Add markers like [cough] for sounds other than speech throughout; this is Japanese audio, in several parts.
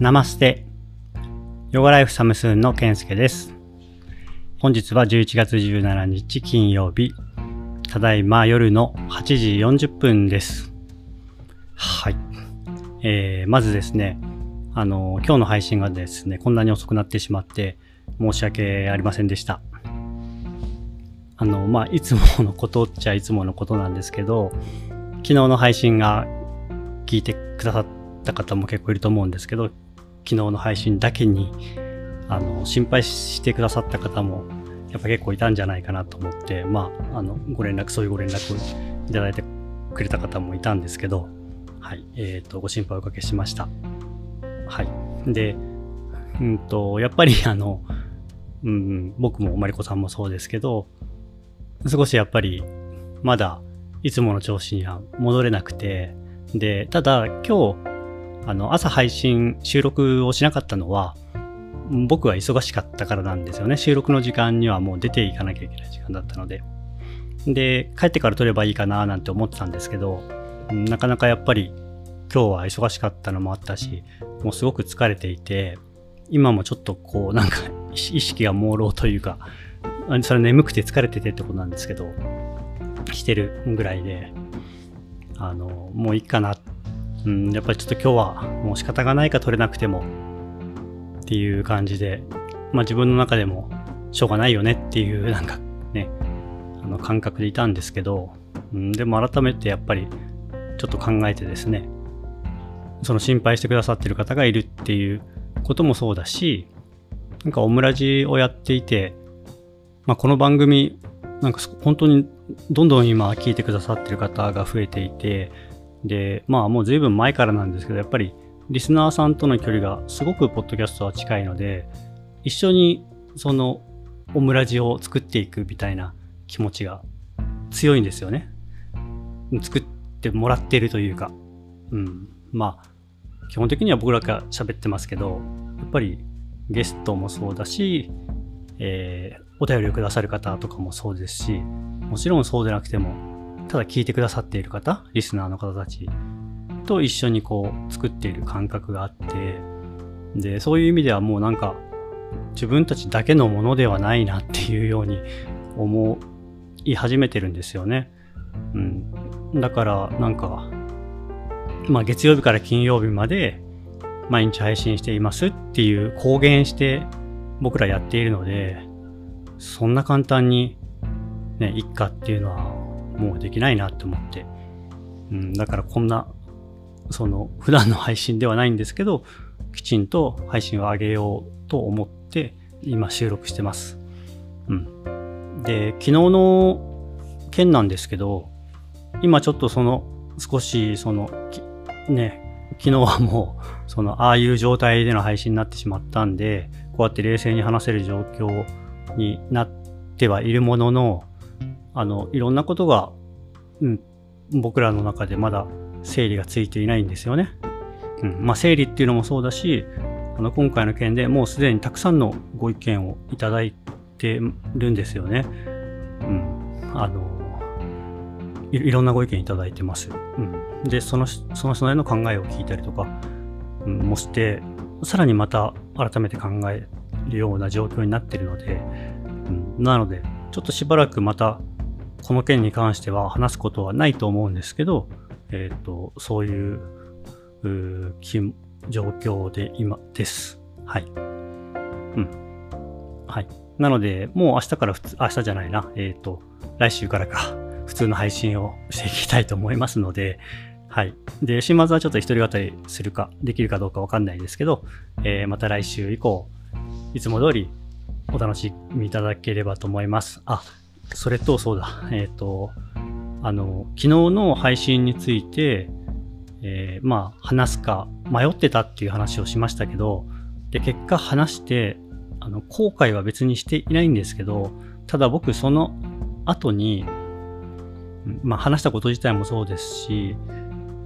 ナマステ。ヨガライフサムスーンの健介です。本日は11月17日金曜日。ただいま夜の8時40分です。はい。えー、まずですね、あの、今日の配信がですね、こんなに遅くなってしまって申し訳ありませんでした。あの、まあ、いつものことっちゃいつものことなんですけど、昨日の配信が聞いてくださった方も結構いると思うんですけど、昨日の配信だけに、あの、心配してくださった方も、やっぱ結構いたんじゃないかなと思って、まあ、あの、ご連絡、そういうご連絡いただいてくれた方もいたんですけど、はい、えっ、ー、と、ご心配おかけしました。はい。で、うんと、やっぱり [laughs] あの、うん、僕もマリコさんもそうですけど、少しやっぱり、まだ、いつもの調子には戻れなくて、で、ただ今日、あの、朝配信、収録をしなかったのは、僕は忙しかったからなんですよね。収録の時間にはもう出ていかなきゃいけない時間だったので。で、帰ってから撮ればいいかななんて思ってたんですけど、なかなかやっぱり今日は忙しかったのもあったし、もうすごく疲れていて、今もちょっとこうなんか意識が朦朧というか、それ眠くて疲れててってことなんですけど、してるぐらいで、あの、もういいかなってうん、やっぱりちょっと今日はもう仕方がないか取れなくてもっていう感じで、まあ自分の中でもしょうがないよねっていう [laughs] なんかね、あの感覚でいたんですけど、うん、でも改めてやっぱりちょっと考えてですね、その心配してくださってる方がいるっていうこともそうだし、なんかオムラジをやっていて、まあ、この番組、なんか本当にどんどん今聞いてくださってる方が増えていて、で、まあもう随分前からなんですけど、やっぱりリスナーさんとの距離がすごくポッドキャストは近いので、一緒にそのオムラジを作っていくみたいな気持ちが強いんですよね。作ってもらってるというか、うん。まあ、基本的には僕らが喋ってますけど、やっぱりゲストもそうだし、えー、お便りをくださる方とかもそうですし、もちろんそうでなくても、ただ聞いてくださっている方、リスナーの方たちと一緒にこう作っている感覚があって、で、そういう意味ではもうなんか自分たちだけのものではないなっていうように思い始めてるんですよね。うん。だからなんか、まあ月曜日から金曜日まで毎日配信していますっていう公言して僕らやっているので、そんな簡単にね、いっかっていうのはもうできないなって思って。うん、だからこんな、その、普段の配信ではないんですけど、きちんと配信を上げようと思って、今収録してます。うん。で、昨日の件なんですけど、今ちょっとその、少し、その、ね、昨日はもう、その、ああいう状態での配信になってしまったんで、こうやって冷静に話せる状況になってはいるものの、あの、いろんなことが、うん、僕らの中でまだ整理がついていないんですよね。うん、まあ、整理っていうのもそうだし、あの、今回の件でもうすでにたくさんのご意見をいただいてるんですよね。うん。あの、いろんなご意見いただいてます。うん。で、その、その人なりの考えを聞いたりとか、うん、もして、さらにまた改めて考えるような状況になってるので、うん、なので、ちょっとしばらくまたこの件に関しては話すことはないと思うんですけど、えっ、ー、と、そういうう状況で今です。はい。うん。はい。なので、もう明日から普通、明日じゃないな、えっ、ー、と、来週からか、普通の配信をしていきたいと思いますので、はい。で、週末はちょっと一人語りするか、できるかどうかわかんないですけど、えー、また来週以降、いつも通りお楽しみいただければと思います。あ、それと、そうだ、えっ、ー、と、あの、昨日の配信について、えー、まあ、話すか迷ってたっていう話をしましたけど、で、結果話して、あの、後悔は別にしていないんですけど、ただ僕その後に、まあ、話したこと自体もそうですし、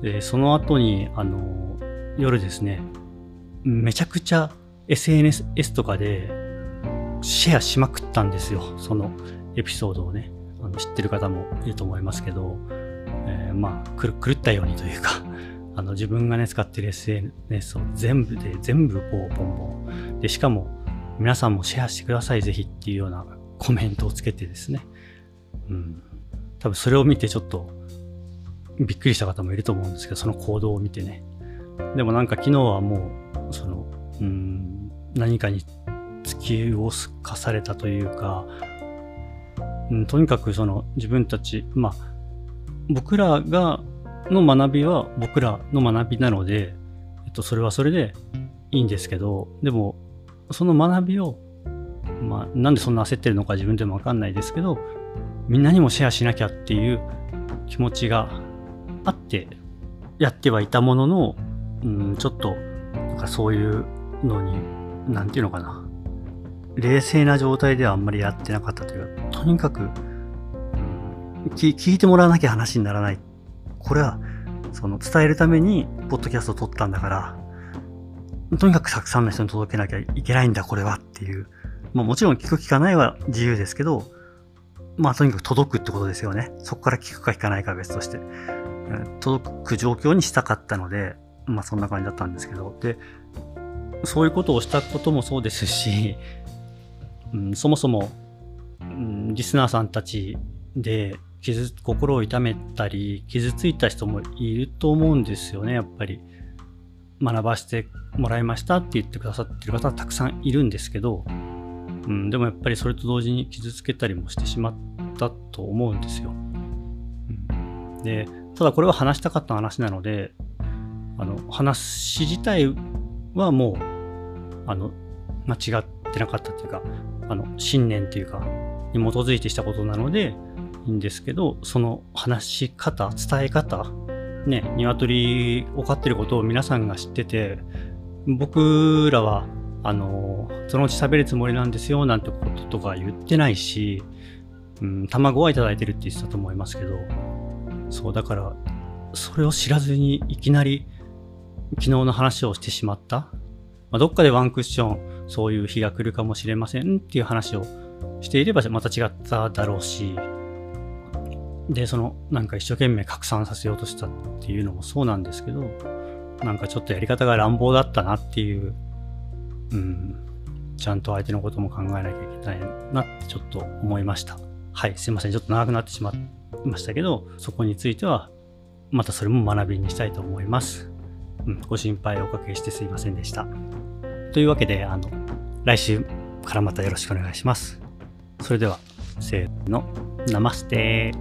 でその後に、あの、夜ですね、めちゃくちゃ SNS とかでシェアしまくったんですよ。そのエピソードをね、あの知ってる方もいると思いますけど、えー、まあ、狂ったようにというか、[laughs] あの自分がね、使ってる SNS を全部で、全部こう、ボンボン。で、しかも、皆さんもシェアしてください、ぜひっていうようなコメントをつけてですね。うん。多分それを見てちょっと、びっくりした方もいると思うんですけど、その行動を見てね。でもなんか昨日はもう、その、うん、何かに突きをかされたというか、うん、とにかくその自分たち、まあ、僕らがの学びは僕らの学びなので、えっと、それはそれでいいんですけど、でも、その学びを、まあ、なんでそんな焦ってるのか自分でもわかんないですけど、みんなにもシェアしなきゃっていう気持ちがあってやってはいたものの、うん、ちょっと、なんかそういうのに、なんていうのかな。冷静な状態ではあんまりやってなかったというか、とにかく、聞いてもらわなきゃ話にならない。これは、その伝えるために、ポッドキャストを撮ったんだから、とにかくたくさんの人に届けなきゃいけないんだ、これはっていう。まあもちろん聞く聞かないは自由ですけど、まあとにかく届くってことですよね。そこから聞くか聞かないかは別として。届く状況にしたかったので、まあそんな感じだったんですけど。で、そういうことをしたこともそうですし、うん、そもそも、うん、リスナーさんたちで傷、心を痛めたり、傷ついた人もいると思うんですよね、やっぱり。学ばせてもらいましたって言ってくださってる方はたくさんいるんですけど、うん、でもやっぱりそれと同時に傷つけたりもしてしまったと思うんですよ。うん、で、ただこれは話したかった話なので、あの、話自体はもう、あの、間違ってってなかったっていうか、あの、信念っていうか、に基づいてしたことなので、いいんですけど、その話し方、伝え方、ね、鶏を飼ってることを皆さんが知ってて、僕らは、あの、そのうち喋るつもりなんですよ、なんてこととか言ってないし、うん、卵はいただいてるって言ってたと思いますけど、そう、だから、それを知らずにいきなり昨日の話をしてしまった。まあ、どっかでワンクッション、そういう日が来るかもしれませんっていう話をしていればまた違っただろうし、で、その、なんか一生懸命拡散させようとしたっていうのもそうなんですけど、なんかちょっとやり方が乱暴だったなっていう、うん、ちゃんと相手のことも考えなきゃいけないなってちょっと思いました。はい、すいません。ちょっと長くなってしまいましたけど、そこについては、またそれも学びにしたいと思います。うん、ご心配おかけしてすいませんでした。というわけで、あの、来週からまたよろしくお願いします。それでは、せーの、ナマステ